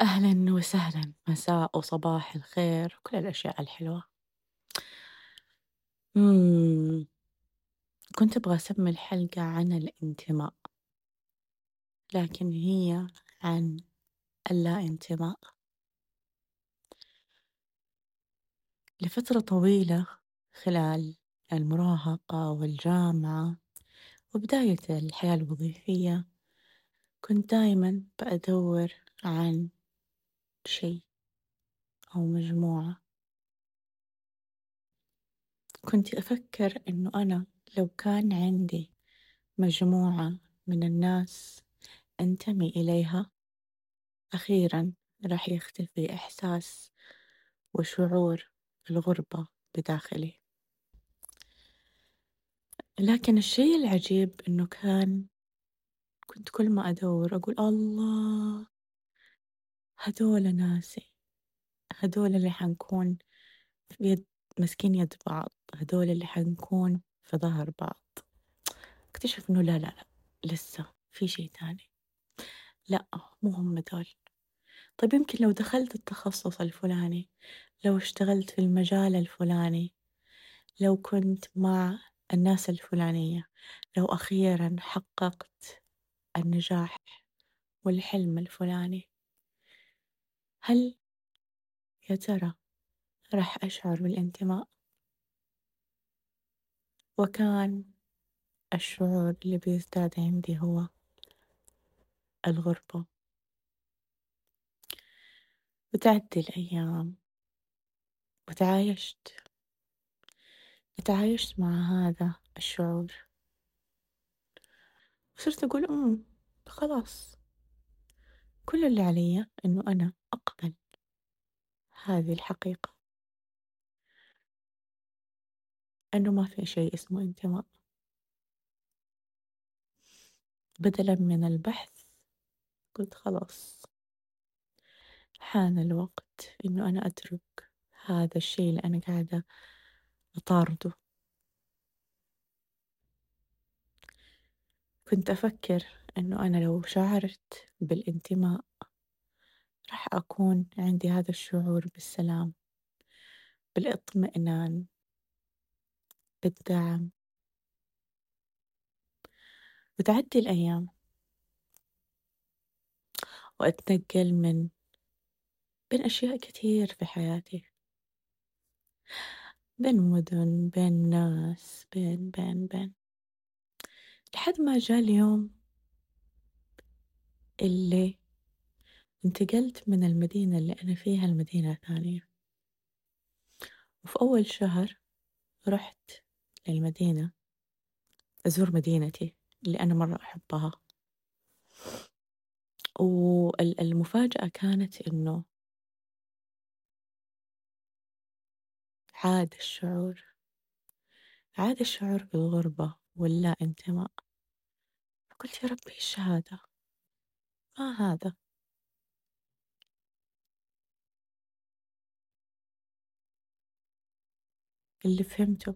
أهلا وسهلا مساء وصباح الخير وكل الأشياء الحلوة مم. كنت أبغى أسمي الحلقة عن الانتماء لكن هي عن اللا انتماء لفترة طويلة خلال المراهقة والجامعة وبداية الحياة الوظيفية كنت دايما بأدور عن شيء أو مجموعة. كنت أفكر إنه أنا لو كان عندي مجموعة من الناس أنتمي إليها أخيرا راح يختفي إحساس وشعور الغربة بداخلي، لكن الشي العجيب إنه كان كنت كل ما أدور أقول الله هدول ناسي هدول اللي حنكون في يد ماسكين يد بعض هدول اللي حنكون في ظهر بعض. اكتشف إنه لا لا لا لسه في شي تاني. لأ مو هم دول طيب يمكن لو دخلت التخصص الفلاني لو اشتغلت في المجال الفلاني لو كنت مع الناس الفلانية لو أخيرا حققت النجاح والحلم الفلاني هل يا ترى راح أشعر بالانتماء؟ وكان الشعور اللي بيزداد عندي هو الغربة وتعدي الأيام وتعايشت تعايشت مع هذا الشعور وصرت أقول أمم خلاص كل اللي علي إنه أنا أقبل. هذه الحقيقة. إنه ما في شيء اسمه انتماء. بدلا من البحث قلت خلاص. حان الوقت إنه أنا أترك هذا الشيء اللي أنا قاعدة أطارده. كنت أفكر إنه أنا لو شعرت بالانتماء راح أكون عندي هذا الشعور بالسلام بالاطمئنان بالدعم. وتعدي الأيام. وأتنقل من بين أشياء كثير في حياتي. بين مدن بين ناس بين بين بين. لحد ما جاء اليوم اللي انتقلت من المدينة اللي أنا فيها لمدينة ثانية. وفي أول شهر رحت للمدينة أزور مدينتي اللي أنا مرة أحبها. والمفاجأة كانت إنه عاد الشعور عاد الشعور بالغربة واللا انتماء. فقلت يا ربي هذا؟ ما هذا؟ اللي فهمته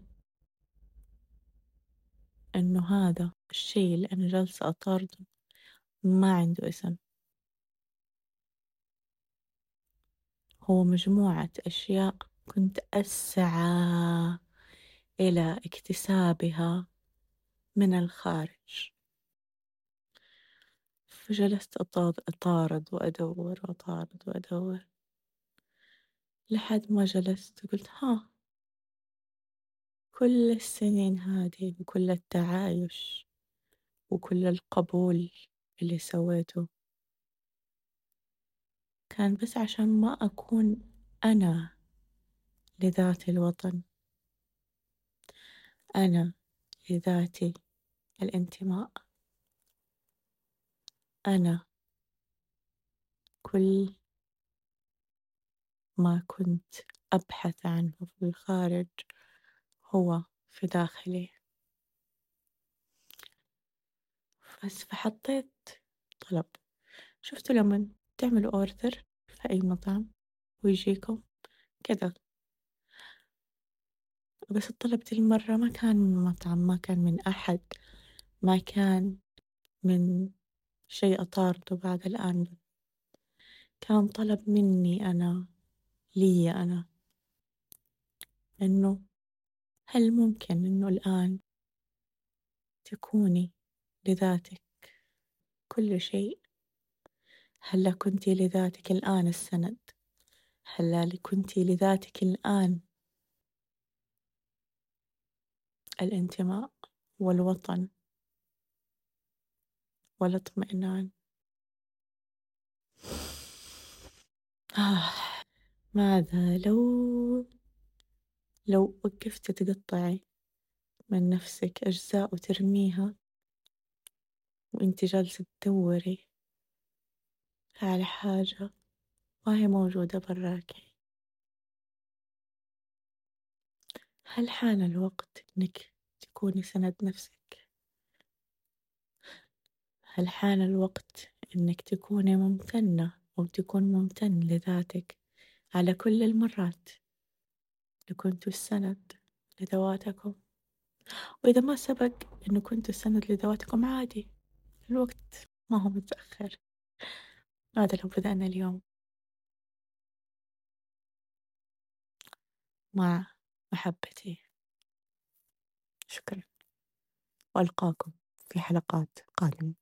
إنه هذا الشي اللي أنا جالسة أطارده ما عنده اسم. هو مجموعة أشياء كنت أسعى إلى اكتسابها من الخارج. فجلست أطارد وأدور وأطارد وأدور لحد ما جلست قلت ها كل السنين هذه وكل التعايش وكل القبول اللي سويته. كان بس عشان ما أكون أنا لذات الوطن. أنا لذاتي الانتماء. أنا كل ما كنت أبحث عنه في الخارج. هو في داخلي. بس فحطيت طلب. شفتوا لما تعملوا أوردر في أي مطعم ويجيكم كذا. بس الطلب دي المرة ما كان من مطعم ما كان من أحد ما كان من شيء أطارده بعد الآن. كان طلب مني أنا لي أنا. إنه هل ممكن إنه الآن تكوني لذاتك كل شيء؟ هلا كنتِ لذاتك الآن السند؟ هلا كنتِ لذاتك الآن الانتماء والوطن والاطمئنان؟ آه ماذا لو لو وقفت تقطعي من نفسك أجزاء وترميها وإنتي جالسة تدوري على حاجة ما هي موجودة براكي هل حان الوقت إنك تكوني سند نفسك؟ هل حان الوقت إنك تكوني ممتنة أو تكون ممتن لذاتك على كل المرات كنتوا السند لذواتكم. وإذا ما سبق إنه كنتوا السند لذواتكم عادي الوقت ما هو متأخر. هذا لو بدأنا اليوم؟ مع محبتي. شكرا. وألقاكم في حلقات قادمة.